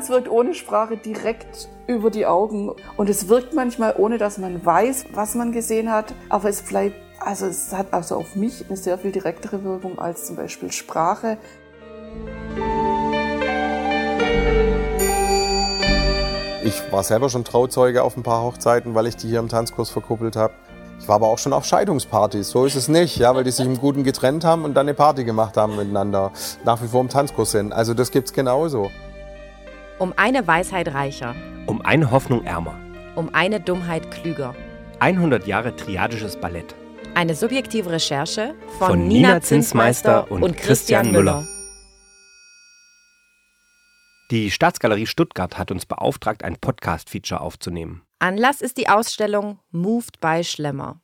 Tanz wirkt ohne Sprache direkt über die Augen und es wirkt manchmal ohne, dass man weiß, was man gesehen hat, aber es bleibt, also es hat also auf mich eine sehr viel direktere Wirkung als zum Beispiel Sprache. Ich war selber schon Trauzeuge auf ein paar Hochzeiten, weil ich die hier im Tanzkurs verkuppelt habe. Ich war aber auch schon auf Scheidungspartys, so ist es nicht, ja, weil die sich im Guten getrennt haben und dann eine Party gemacht haben miteinander, nach wie vor im Tanzkurs sind. Also das gibt's genauso. Um eine Weisheit reicher. Um eine Hoffnung ärmer. Um eine Dummheit klüger. 100 Jahre triadisches Ballett. Eine subjektive Recherche von, von Nina Zinsmeister und, und Christian Müller. Die Staatsgalerie Stuttgart hat uns beauftragt, ein Podcast-Feature aufzunehmen. Anlass ist die Ausstellung Moved by Schlemmer.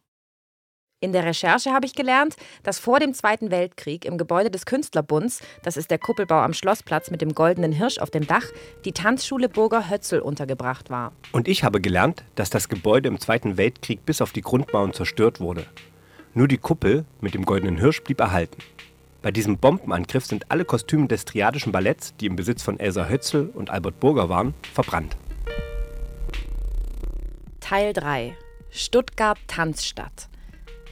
In der Recherche habe ich gelernt, dass vor dem Zweiten Weltkrieg im Gebäude des Künstlerbunds, das ist der Kuppelbau am Schlossplatz mit dem goldenen Hirsch auf dem Dach, die Tanzschule Burger Hötzel untergebracht war. Und ich habe gelernt, dass das Gebäude im Zweiten Weltkrieg bis auf die Grundmauern zerstört wurde. Nur die Kuppel mit dem goldenen Hirsch blieb erhalten. Bei diesem Bombenangriff sind alle Kostüme des Triadischen Balletts, die im Besitz von Elsa Hötzel und Albert Burger waren, verbrannt. Teil 3 Stuttgart Tanzstadt.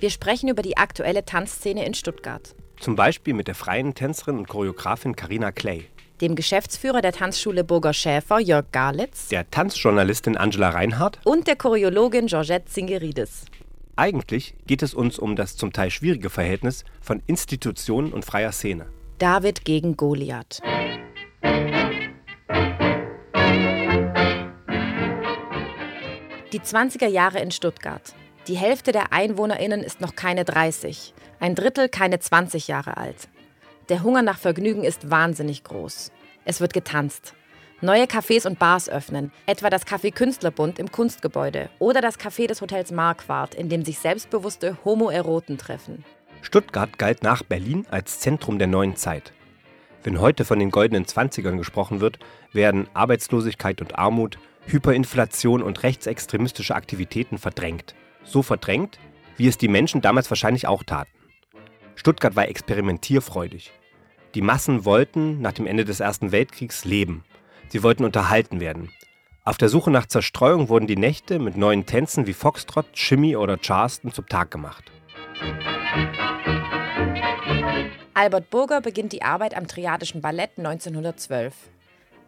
Wir sprechen über die aktuelle Tanzszene in Stuttgart. Zum Beispiel mit der freien Tänzerin und Choreografin Karina Clay, dem Geschäftsführer der Tanzschule Burger Schäfer Jörg Garlitz, der Tanzjournalistin Angela Reinhardt und der Choreologin Georgette Zingeridis. Eigentlich geht es uns um das zum Teil schwierige Verhältnis von Institutionen und freier Szene. David gegen Goliath. Die 20er Jahre in Stuttgart. Die Hälfte der EinwohnerInnen ist noch keine 30, ein Drittel keine 20 Jahre alt. Der Hunger nach Vergnügen ist wahnsinnig groß. Es wird getanzt. Neue Cafés und Bars öffnen, etwa das Café Künstlerbund im Kunstgebäude oder das Café des Hotels Marquardt, in dem sich selbstbewusste Homoeroten treffen. Stuttgart galt nach Berlin als Zentrum der neuen Zeit. Wenn heute von den goldenen Zwanzigern gesprochen wird, werden Arbeitslosigkeit und Armut, Hyperinflation und rechtsextremistische Aktivitäten verdrängt. So verdrängt, wie es die Menschen damals wahrscheinlich auch taten. Stuttgart war experimentierfreudig. Die Massen wollten nach dem Ende des Ersten Weltkriegs leben. Sie wollten unterhalten werden. Auf der Suche nach Zerstreuung wurden die Nächte mit neuen Tänzen wie Foxtrot, Shimmy oder Charleston zum Tag gemacht. Albert Burger beginnt die Arbeit am Triadischen Ballett 1912.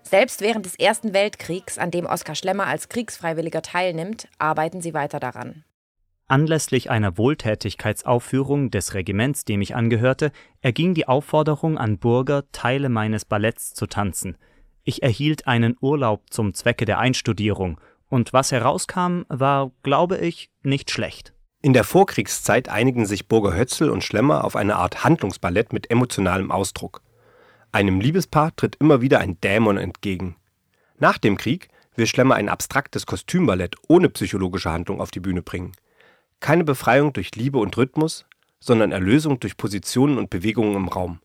Selbst während des Ersten Weltkriegs, an dem Oskar Schlemmer als Kriegsfreiwilliger teilnimmt, arbeiten sie weiter daran. Anlässlich einer Wohltätigkeitsaufführung des Regiments, dem ich angehörte, erging die Aufforderung an Burger, Teile meines Balletts zu tanzen. Ich erhielt einen Urlaub zum Zwecke der Einstudierung, und was herauskam, war, glaube ich, nicht schlecht. In der Vorkriegszeit einigen sich Burger Hötzel und Schlemmer auf eine Art Handlungsballett mit emotionalem Ausdruck. Einem Liebespaar tritt immer wieder ein Dämon entgegen. Nach dem Krieg will Schlemmer ein abstraktes Kostümballett ohne psychologische Handlung auf die Bühne bringen. Keine Befreiung durch Liebe und Rhythmus, sondern Erlösung durch Positionen und Bewegungen im Raum.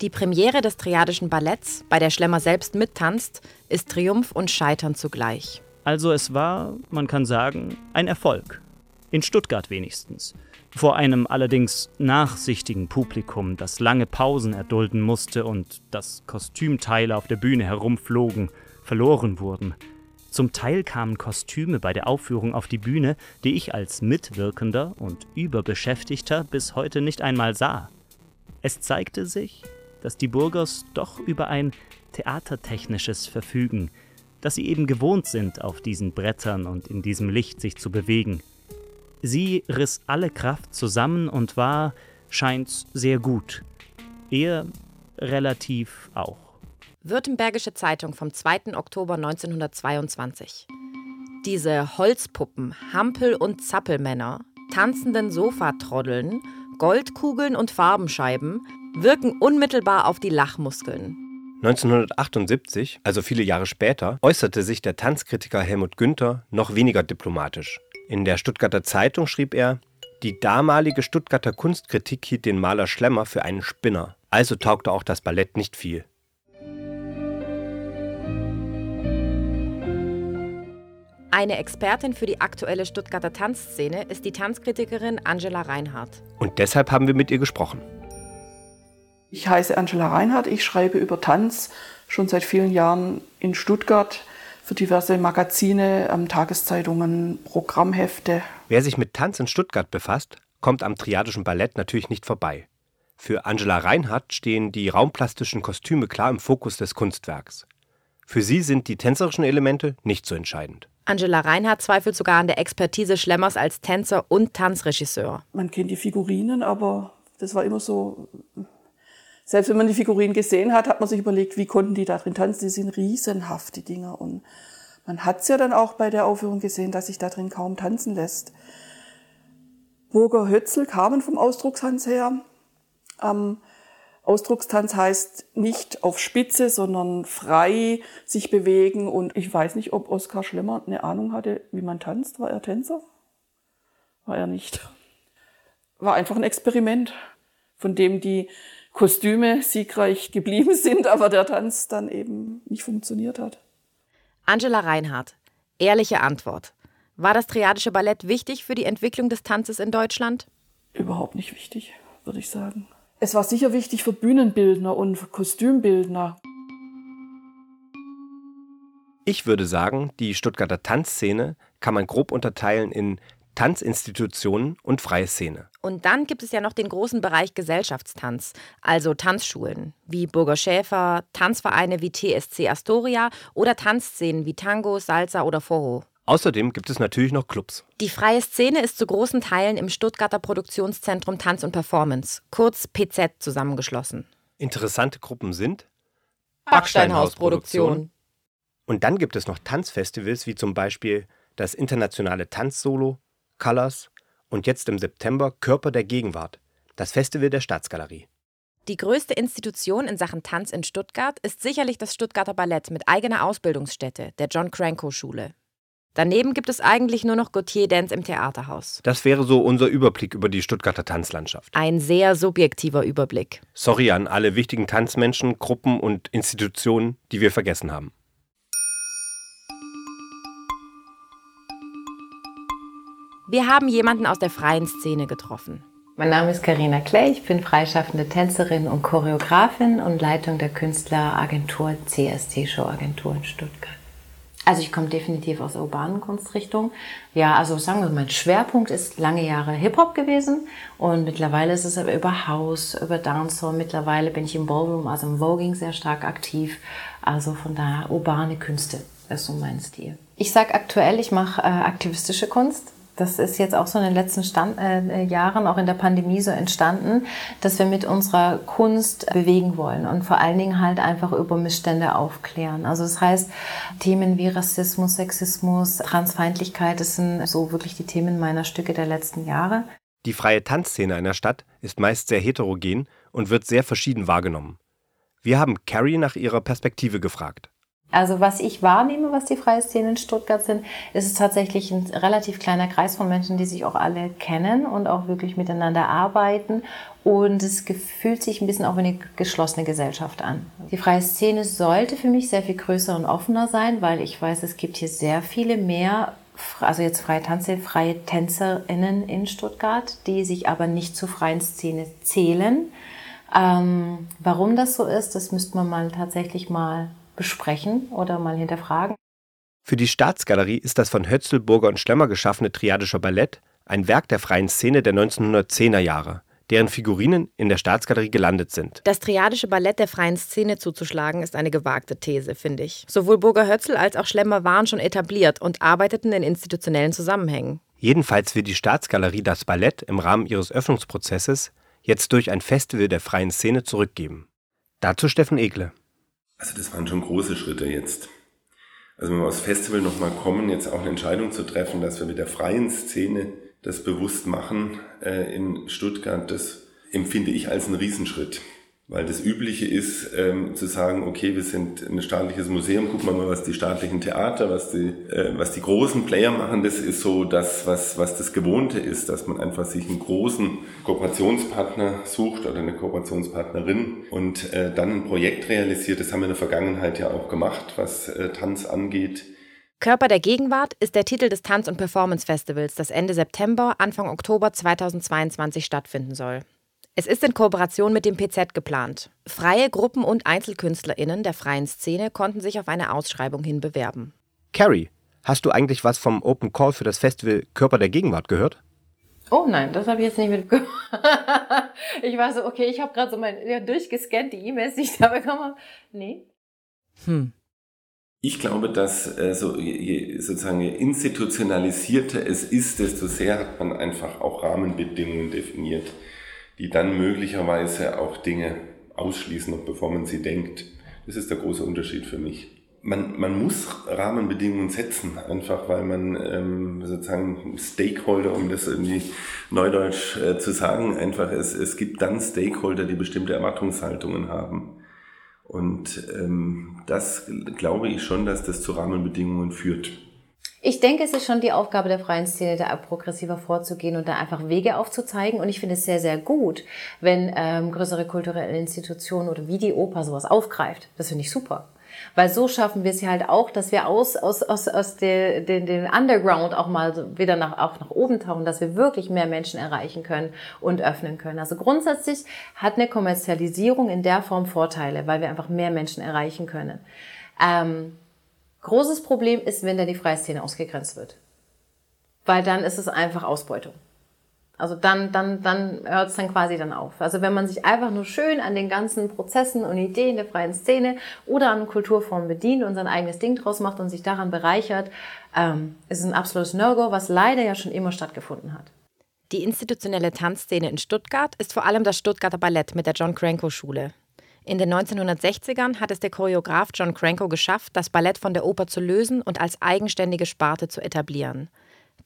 Die Premiere des Triadischen Balletts, bei der Schlemmer selbst mittanzt, ist Triumph und Scheitern zugleich. Also es war, man kann sagen, ein Erfolg. In Stuttgart wenigstens. Vor einem allerdings nachsichtigen Publikum, das lange Pausen erdulden musste und das Kostümteile auf der Bühne herumflogen, verloren wurden. Zum Teil kamen Kostüme bei der Aufführung auf die Bühne, die ich als Mitwirkender und Überbeschäftigter bis heute nicht einmal sah. Es zeigte sich, dass die Burgers doch über ein theatertechnisches verfügen, dass sie eben gewohnt sind, auf diesen Brettern und in diesem Licht sich zu bewegen. Sie riss alle Kraft zusammen und war, scheint's, sehr gut. Er relativ auch. Württembergische Zeitung vom 2. Oktober 1922. Diese Holzpuppen, Hampel- und Zappelmänner, tanzenden Sofatroddeln, Goldkugeln und Farbenscheiben wirken unmittelbar auf die Lachmuskeln. 1978, also viele Jahre später, äußerte sich der Tanzkritiker Helmut Günther noch weniger diplomatisch. In der Stuttgarter Zeitung schrieb er, die damalige Stuttgarter Kunstkritik hielt den Maler Schlemmer für einen Spinner. Also taugte auch das Ballett nicht viel. Eine Expertin für die aktuelle Stuttgarter Tanzszene ist die Tanzkritikerin Angela Reinhardt. Und deshalb haben wir mit ihr gesprochen. Ich heiße Angela Reinhardt, ich schreibe über Tanz schon seit vielen Jahren in Stuttgart für diverse Magazine, ähm, Tageszeitungen, Programmhefte. Wer sich mit Tanz in Stuttgart befasst, kommt am Triadischen Ballett natürlich nicht vorbei. Für Angela Reinhardt stehen die raumplastischen Kostüme klar im Fokus des Kunstwerks. Für sie sind die tänzerischen Elemente nicht so entscheidend. Angela Reinhardt zweifelt sogar an der Expertise Schlemmers als Tänzer und Tanzregisseur. Man kennt die Figurinen, aber das war immer so selbst wenn man die Figurinen gesehen hat, hat man sich überlegt, wie konnten die da drin tanzen. Die sind riesenhaft, die Dinger. Und man hat es ja dann auch bei der Aufführung gesehen, dass sich da drin kaum tanzen lässt. Burger Hötzel kamen vom Ausdruckstanz her. Ähm, Ausdruckstanz heißt nicht auf Spitze, sondern frei sich bewegen. Und ich weiß nicht, ob Oskar Schlemmer eine Ahnung hatte, wie man tanzt. War er Tänzer? War er nicht. War einfach ein Experiment, von dem die Kostüme siegreich geblieben sind, aber der Tanz dann eben nicht funktioniert hat. Angela Reinhardt, ehrliche Antwort. War das Triadische Ballett wichtig für die Entwicklung des Tanzes in Deutschland? Überhaupt nicht wichtig, würde ich sagen. Es war sicher wichtig für Bühnenbildner und für Kostümbildner. Ich würde sagen, die Stuttgarter Tanzszene kann man grob unterteilen in Tanzinstitutionen und freie Szene. Und dann gibt es ja noch den großen Bereich Gesellschaftstanz, also Tanzschulen wie Burger Schäfer, Tanzvereine wie TSC Astoria oder Tanzszenen wie Tango, Salsa oder Forro. Außerdem gibt es natürlich noch Clubs. Die freie Szene ist zu großen Teilen im Stuttgarter Produktionszentrum Tanz und Performance, kurz PZ, zusammengeschlossen. Interessante Gruppen sind Backsteinhausproduktion. Und dann gibt es noch Tanzfestivals wie zum Beispiel das internationale Tanzsolo, Colors und jetzt im September Körper der Gegenwart, das Festival der Staatsgalerie. Die größte Institution in Sachen Tanz in Stuttgart ist sicherlich das Stuttgarter Ballett mit eigener Ausbildungsstätte, der John Cranko Schule. Daneben gibt es eigentlich nur noch Gautier Dance im Theaterhaus. Das wäre so unser Überblick über die Stuttgarter Tanzlandschaft. Ein sehr subjektiver Überblick. Sorry an alle wichtigen Tanzmenschen, Gruppen und Institutionen, die wir vergessen haben. Wir haben jemanden aus der freien Szene getroffen. Mein Name ist Karina Kley, ich bin freischaffende Tänzerin und Choreografin und Leitung der Künstleragentur CST Show Agentur in Stuttgart. Also ich komme definitiv aus der urbanen Kunstrichtung. Ja, also sagen wir, mein Schwerpunkt ist lange Jahre Hip-Hop gewesen und mittlerweile ist es aber über House, über Dancehall. Mittlerweile bin ich im Ballroom, also im Voging sehr stark aktiv. Also von daher urbane Künste, das ist so mein Stil. Ich sage aktuell, ich mache äh, aktivistische Kunst das ist jetzt auch so in den letzten Stand, äh, Jahren, auch in der Pandemie so entstanden, dass wir mit unserer Kunst bewegen wollen und vor allen Dingen halt einfach über Missstände aufklären. Also das heißt, Themen wie Rassismus, Sexismus, Transfeindlichkeit, das sind so wirklich die Themen meiner Stücke der letzten Jahre. Die freie Tanzszene einer Stadt ist meist sehr heterogen und wird sehr verschieden wahrgenommen. Wir haben Carrie nach ihrer Perspektive gefragt. Also was ich wahrnehme, was die freie Szene in Stuttgart sind, ist es tatsächlich ein relativ kleiner Kreis von Menschen, die sich auch alle kennen und auch wirklich miteinander arbeiten. Und es fühlt sich ein bisschen auch wie eine geschlossene Gesellschaft an. Die freie Szene sollte für mich sehr viel größer und offener sein, weil ich weiß, es gibt hier sehr viele mehr also jetzt freie Tanze, freie TänzerInnen in Stuttgart, die sich aber nicht zur freien Szene zählen. Ähm, warum das so ist, das müsste man mal tatsächlich mal besprechen oder mal hinterfragen. Für die Staatsgalerie ist das von Hötzel, Burger und Schlemmer geschaffene Triadische Ballett ein Werk der freien Szene der 1910er Jahre, deren Figurinen in der Staatsgalerie gelandet sind. Das Triadische Ballett der freien Szene zuzuschlagen, ist eine gewagte These, finde ich. Sowohl Burger Hötzel als auch Schlemmer waren schon etabliert und arbeiteten in institutionellen Zusammenhängen. Jedenfalls will die Staatsgalerie das Ballett im Rahmen ihres Öffnungsprozesses jetzt durch ein Festival der freien Szene zurückgeben. Dazu Steffen Egle. Also das waren schon große Schritte jetzt. Also wenn wir aufs Festival nochmal kommen, jetzt auch eine Entscheidung zu treffen, dass wir mit der freien Szene das bewusst machen äh, in Stuttgart, das empfinde ich als einen Riesenschritt. Weil das Übliche ist, ähm, zu sagen, okay, wir sind ein staatliches Museum, gucken wir mal, was die staatlichen Theater, was die, äh, was die großen Player machen. Das ist so das, was, was das Gewohnte ist, dass man einfach sich einen großen Kooperationspartner sucht oder eine Kooperationspartnerin und äh, dann ein Projekt realisiert. Das haben wir in der Vergangenheit ja auch gemacht, was äh, Tanz angeht. Körper der Gegenwart ist der Titel des Tanz- und Performance Festivals, das Ende September, Anfang Oktober 2022 stattfinden soll. Es ist in Kooperation mit dem PZ geplant. Freie Gruppen und EinzelkünstlerInnen der freien Szene konnten sich auf eine Ausschreibung hin bewerben. Carrie, hast du eigentlich was vom Open Call für das Festival Körper der Gegenwart gehört? Oh nein, das habe ich jetzt nicht mitbekommen. ich war so, okay, ich habe gerade so mein ja, durchgescannt, die E-Mails, die ich da bekommen habe. Nee. Hm. Ich glaube, dass äh, so, je, sozusagen je institutionalisierter es ist, desto sehr hat man einfach auch Rahmenbedingungen definiert, die dann möglicherweise auch Dinge ausschließen, bevor man sie denkt. Das ist der große Unterschied für mich. Man, man muss Rahmenbedingungen setzen, einfach weil man ähm, sozusagen Stakeholder, um das irgendwie neudeutsch äh, zu sagen, einfach es, es gibt dann Stakeholder, die bestimmte Erwartungshaltungen haben. Und ähm, das glaube ich schon, dass das zu Rahmenbedingungen führt. Ich denke, es ist schon die Aufgabe der freien Szene, da progressiver vorzugehen und da einfach Wege aufzuzeigen. Und ich finde es sehr, sehr gut, wenn ähm, größere kulturelle Institutionen oder wie die Oper sowas aufgreift. Das finde ich super. Weil so schaffen wir es ja halt auch, dass wir aus, aus, aus, aus der, den, den Underground auch mal wieder nach, auch nach oben tauchen, dass wir wirklich mehr Menschen erreichen können und öffnen können. Also grundsätzlich hat eine Kommerzialisierung in der Form Vorteile, weil wir einfach mehr Menschen erreichen können. Ähm, großes Problem ist, wenn da die Freiszene ausgegrenzt wird. Weil dann ist es einfach Ausbeutung. Also dann, dann, dann hört es dann quasi dann auf. Also wenn man sich einfach nur schön an den ganzen Prozessen und Ideen der freien Szene oder an Kulturformen bedient und sein eigenes Ding draus macht und sich daran bereichert, ähm, ist ein absolutes No-Go, was leider ja schon immer stattgefunden hat. Die institutionelle Tanzszene in Stuttgart ist vor allem das Stuttgarter Ballett mit der John Cranko Schule. In den 1960ern hat es der Choreograf John Cranko geschafft, das Ballett von der Oper zu lösen und als eigenständige Sparte zu etablieren.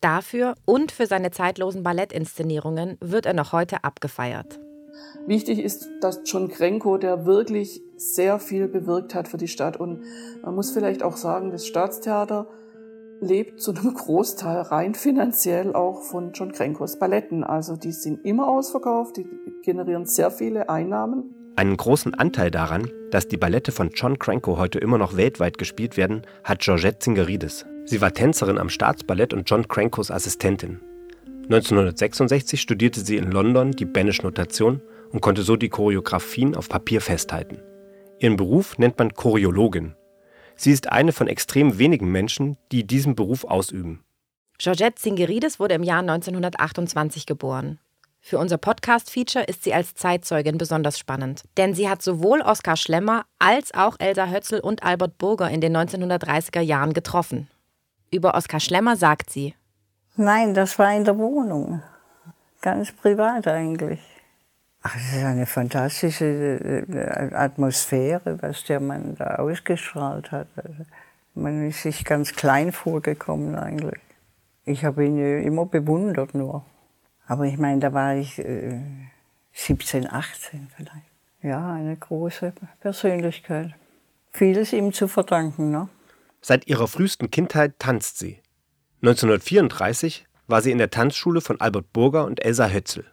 Dafür und für seine zeitlosen Ballettinszenierungen wird er noch heute abgefeiert. Wichtig ist, dass John Krenko, der wirklich sehr viel bewirkt hat für die Stadt. Und man muss vielleicht auch sagen, das Staatstheater lebt zu einem Großteil rein finanziell auch von John Krenkos Balletten. Also die sind immer ausverkauft, die generieren sehr viele Einnahmen. Einen großen Anteil daran, dass die Ballette von John Cranko heute immer noch weltweit gespielt werden, hat Georgette Zingerides. Sie war Tänzerin am Staatsballett und John Crankos Assistentin. 1966 studierte sie in London die Banish-Notation und konnte so die Choreografien auf Papier festhalten. Ihren Beruf nennt man Choreologin. Sie ist eine von extrem wenigen Menschen, die diesen Beruf ausüben. Georgette Zingerides wurde im Jahr 1928 geboren. Für unser Podcast-Feature ist sie als Zeitzeugin besonders spannend, denn sie hat sowohl Oskar Schlemmer als auch Elsa Hötzl und Albert Burger in den 1930er Jahren getroffen. Über Oskar Schlemmer sagt sie. Nein, das war in der Wohnung. Ganz privat eigentlich. Ach, es ist eine fantastische äh, Atmosphäre, was der Mann da ausgestrahlt hat. Also, man ist sich ganz klein vorgekommen eigentlich. Ich habe ihn immer bewundert nur. Aber ich meine, da war ich äh, 17, 18 vielleicht. Ja, eine große Persönlichkeit. Vieles ihm zu verdanken, ne? Seit ihrer frühesten Kindheit tanzt sie. 1934 war sie in der Tanzschule von Albert Burger und Elsa Hötzel.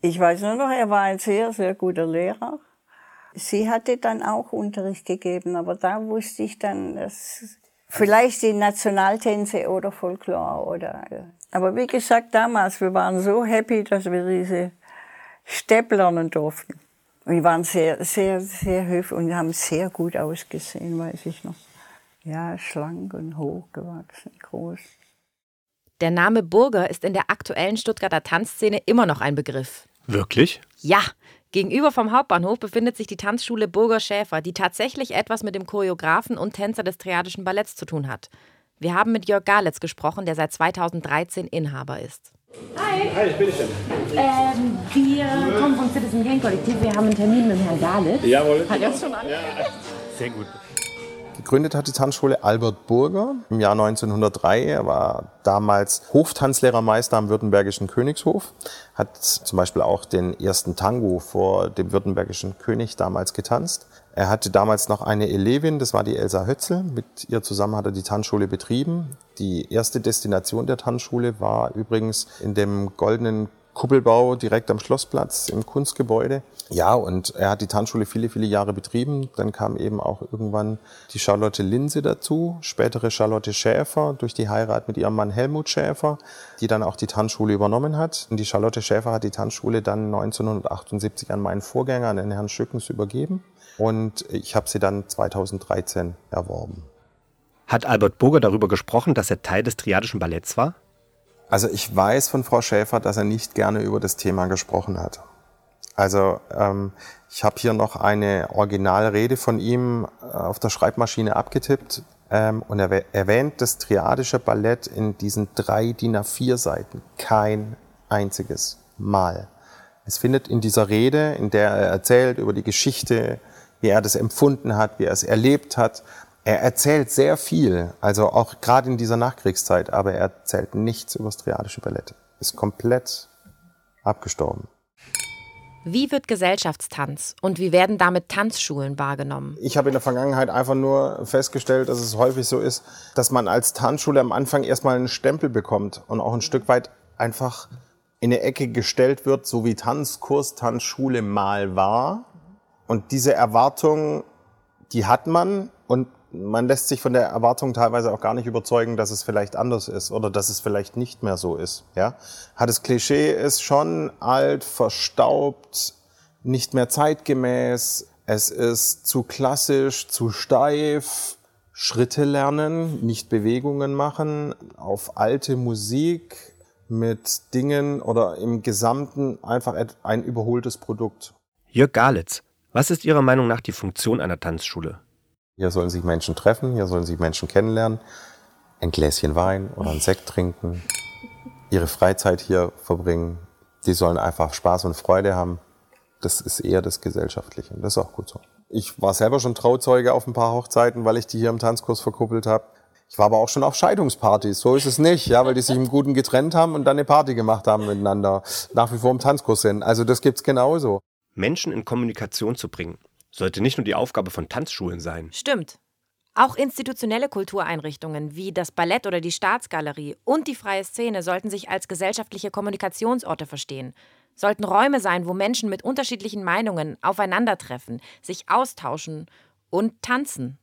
Ich weiß nur noch, er war ein sehr, sehr guter Lehrer. Sie hatte dann auch Unterricht gegeben, aber da wusste ich dann, dass vielleicht die Nationaltänze oder Folklore oder. Aber wie gesagt, damals, wir waren so happy, dass wir diese Stepp lernen durften. Wir waren sehr, sehr, sehr höflich und haben sehr gut ausgesehen, weiß ich noch. Ja, schlank und hochgewachsen, groß. Der Name Burger ist in der aktuellen Stuttgarter Tanzszene immer noch ein Begriff. Wirklich? Ja. Gegenüber vom Hauptbahnhof befindet sich die Tanzschule Burger Schäfer, die tatsächlich etwas mit dem Choreografen und Tänzer des Triadischen Balletts zu tun hat. Wir haben mit Jörg Galitz gesprochen, der seit 2013 Inhaber ist. Hi. Hi, bitteschön. Ähm, wir kommen vom Citizen Gang Kollektiv. Wir haben einen Termin mit Herrn Galitz. Jawohl. Hat er schon an? Ja. Sehr gut. Gegründet hat die Tanzschule Albert Burger im Jahr 1903. Er war damals Hoftanzlehrermeister am Württembergischen Königshof, hat zum Beispiel auch den ersten Tango vor dem württembergischen König damals getanzt. Er hatte damals noch eine Elevin, das war die Elsa Hötzel. Mit ihr zusammen hat er die Tanzschule betrieben. Die erste Destination der Tanzschule war übrigens in dem goldenen Kuppelbau direkt am Schlossplatz im Kunstgebäude. Ja, und er hat die Tanzschule viele, viele Jahre betrieben. Dann kam eben auch irgendwann die Charlotte Linse dazu, spätere Charlotte Schäfer durch die Heirat mit ihrem Mann Helmut Schäfer, die dann auch die Tanzschule übernommen hat. Und die Charlotte Schäfer hat die Tanzschule dann 1978 an meinen Vorgänger, an den Herrn Schückens, übergeben. Und ich habe sie dann 2013 erworben. Hat Albert Burger darüber gesprochen, dass er Teil des Triadischen Balletts war? Also ich weiß von Frau Schäfer, dass er nicht gerne über das Thema gesprochen hat. Also ähm, ich habe hier noch eine Originalrede von ihm äh, auf der Schreibmaschine abgetippt ähm, und er erwähnt das Triadische Ballett in diesen drei DIN A4 Seiten kein einziges Mal. Es findet in dieser Rede, in der er erzählt über die Geschichte, wie er das empfunden hat, wie er es erlebt hat, er erzählt sehr viel, also auch gerade in dieser Nachkriegszeit, aber er erzählt nichts über das Triadische Ballett. Ist komplett abgestorben. Wie wird Gesellschaftstanz und wie werden damit Tanzschulen wahrgenommen? Ich habe in der Vergangenheit einfach nur festgestellt, dass es häufig so ist, dass man als Tanzschule am Anfang erstmal einen Stempel bekommt und auch ein Stück weit einfach in eine Ecke gestellt wird, so wie Tanzkurs, Tanzschule mal war. Und diese Erwartung, die hat man und man lässt sich von der Erwartung teilweise auch gar nicht überzeugen, dass es vielleicht anders ist oder dass es vielleicht nicht mehr so ist. Ja, hat das Klischee ist schon alt, verstaubt, nicht mehr zeitgemäß. Es ist zu klassisch, zu steif. Schritte lernen, nicht Bewegungen machen, auf alte Musik mit Dingen oder im Gesamten einfach ein überholtes Produkt. Jörg Galitz, was ist Ihrer Meinung nach die Funktion einer Tanzschule? Hier sollen sich Menschen treffen, hier sollen sich Menschen kennenlernen, ein Gläschen Wein oder einen Sekt trinken, ihre Freizeit hier verbringen. Die sollen einfach Spaß und Freude haben. Das ist eher das Gesellschaftliche. Das ist auch gut so. Ich war selber schon Trauzeuge auf ein paar Hochzeiten, weil ich die hier im Tanzkurs verkuppelt habe. Ich war aber auch schon auf Scheidungspartys. So ist es nicht, ja, weil die sich im Guten getrennt haben und dann eine Party gemacht haben miteinander. Nach wie vor im Tanzkurs sind. Also das gibt's genauso. Menschen in Kommunikation zu bringen, sollte nicht nur die Aufgabe von Tanzschulen sein. Stimmt. Auch institutionelle Kultureinrichtungen wie das Ballett oder die Staatsgalerie und die freie Szene sollten sich als gesellschaftliche Kommunikationsorte verstehen, sollten Räume sein, wo Menschen mit unterschiedlichen Meinungen aufeinandertreffen, sich austauschen und tanzen.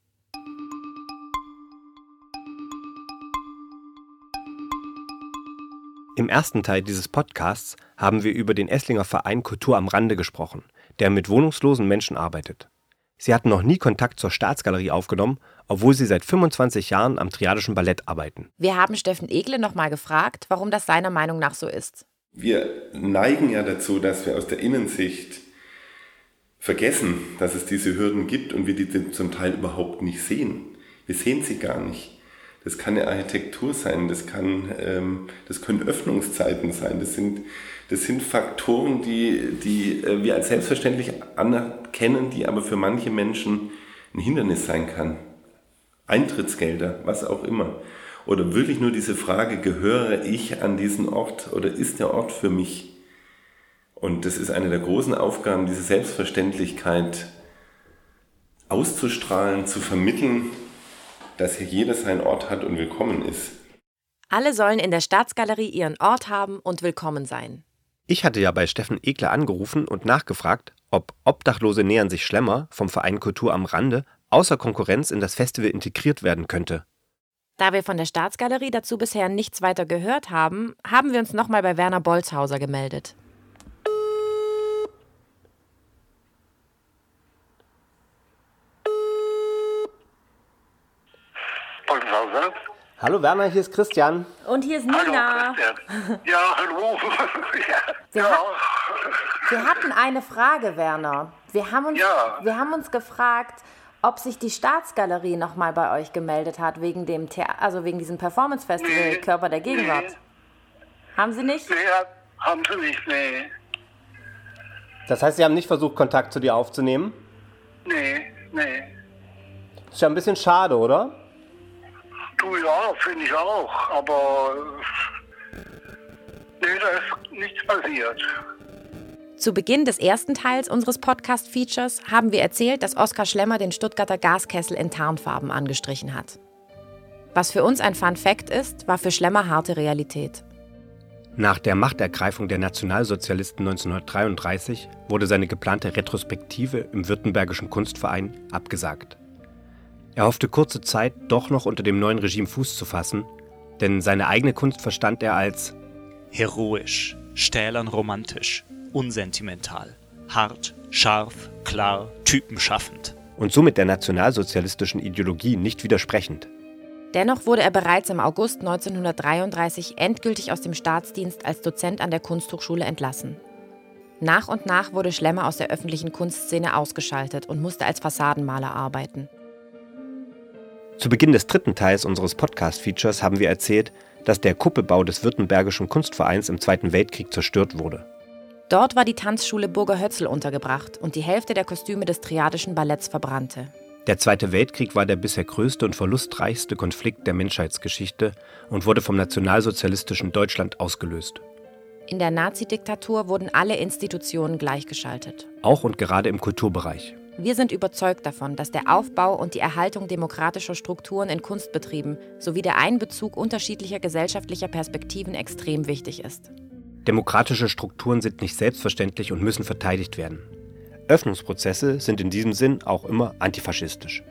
Im ersten Teil dieses Podcasts haben wir über den Esslinger Verein Kultur am Rande gesprochen der mit wohnungslosen Menschen arbeitet. Sie hatten noch nie Kontakt zur Staatsgalerie aufgenommen, obwohl sie seit 25 Jahren am Triadischen Ballett arbeiten. Wir haben Steffen Egle nochmal gefragt, warum das seiner Meinung nach so ist. Wir neigen ja dazu, dass wir aus der Innensicht vergessen, dass es diese Hürden gibt und wir die zum Teil überhaupt nicht sehen. Wir sehen sie gar nicht. Das kann eine Architektur sein, das, kann, ähm, das können Öffnungszeiten sein, das sind das sind Faktoren, die, die äh, wir als selbstverständlich anerkennen, die aber für manche Menschen ein Hindernis sein kann. Eintrittsgelder, was auch immer. Oder wirklich nur diese Frage, gehöre ich an diesen Ort oder ist der Ort für mich? Und das ist eine der großen Aufgaben, diese Selbstverständlichkeit auszustrahlen, zu vermitteln, dass hier jeder seinen Ort hat und willkommen ist. Alle sollen in der Staatsgalerie ihren Ort haben und willkommen sein. Ich hatte ja bei Steffen Ekler angerufen und nachgefragt, ob Obdachlose nähern sich Schlemmer vom Verein Kultur am Rande außer Konkurrenz in das Festival integriert werden könnte. Da wir von der Staatsgalerie dazu bisher nichts weiter gehört haben, haben wir uns nochmal bei Werner Bolzhauser gemeldet. Bolzhauser? Hallo Werner, hier ist Christian. Und hier ist Nina. Hallo Christian. Ja, hallo. ja. Wir, ja. hat, wir hatten eine Frage, Werner. Wir haben uns, Ja. wir haben uns gefragt, ob sich die Staatsgalerie nochmal bei euch gemeldet hat wegen dem Thea also wegen diesem Performance Festival Nee. Körper der Gegenwart. Nee. Haben sie nicht? Nee, haben sie nicht, nee. Das heißt, Sie haben nicht versucht, Kontakt zu dir aufzunehmen? Nee, nee. Ist ja ein bisschen schade, oder? Du ja, finde ich auch, aber nee, da ist nichts passiert. Zu Beginn des ersten Teils unseres Podcast-Features haben wir erzählt, dass Oskar Schlemmer den Stuttgarter Gaskessel in Tarnfarben angestrichen hat. Was für uns ein Fun Fact ist, war für Schlemmer harte Realität. Nach der Machtergreifung der Nationalsozialisten 1933 wurde seine geplante Retrospektive im Württembergischen Kunstverein abgesagt. Er hoffte kurze Zeit doch noch unter dem neuen Regime Fuß zu fassen, denn seine eigene Kunst verstand er als heroisch, stählern romantisch, unsentimental, hart, scharf, klar, typenschaffend. Und somit der nationalsozialistischen Ideologie nicht widersprechend. Dennoch wurde er bereits im August 1933 endgültig aus dem Staatsdienst als Dozent an der Kunsthochschule entlassen. Nach und nach wurde Schlemmer aus der öffentlichen Kunstszene ausgeschaltet und musste als Fassadenmaler arbeiten. Zu Beginn des dritten Teils unseres Podcast-Features haben wir erzählt, dass der Kuppelbau des Württembergischen Kunstvereins im Zweiten Weltkrieg zerstört wurde. Dort war die Tanzschule Burger Hötzel untergebracht und die Hälfte der Kostüme des Triadischen Balletts verbrannte. Der Zweite Weltkrieg war der bisher größte und verlustreichste Konflikt der Menschheitsgeschichte und wurde vom nationalsozialistischen Deutschland ausgelöst. In der Nazidiktatur wurden alle Institutionen gleichgeschaltet. Auch und gerade im Kulturbereich. Wir sind überzeugt davon, dass der Aufbau und die Erhaltung demokratischer Strukturen in Kunstbetrieben sowie der Einbezug unterschiedlicher gesellschaftlicher Perspektiven extrem wichtig ist. Demokratische Strukturen sind nicht selbstverständlich und müssen verteidigt werden. Öffnungsprozesse sind in diesem Sinn auch immer antifaschistisch.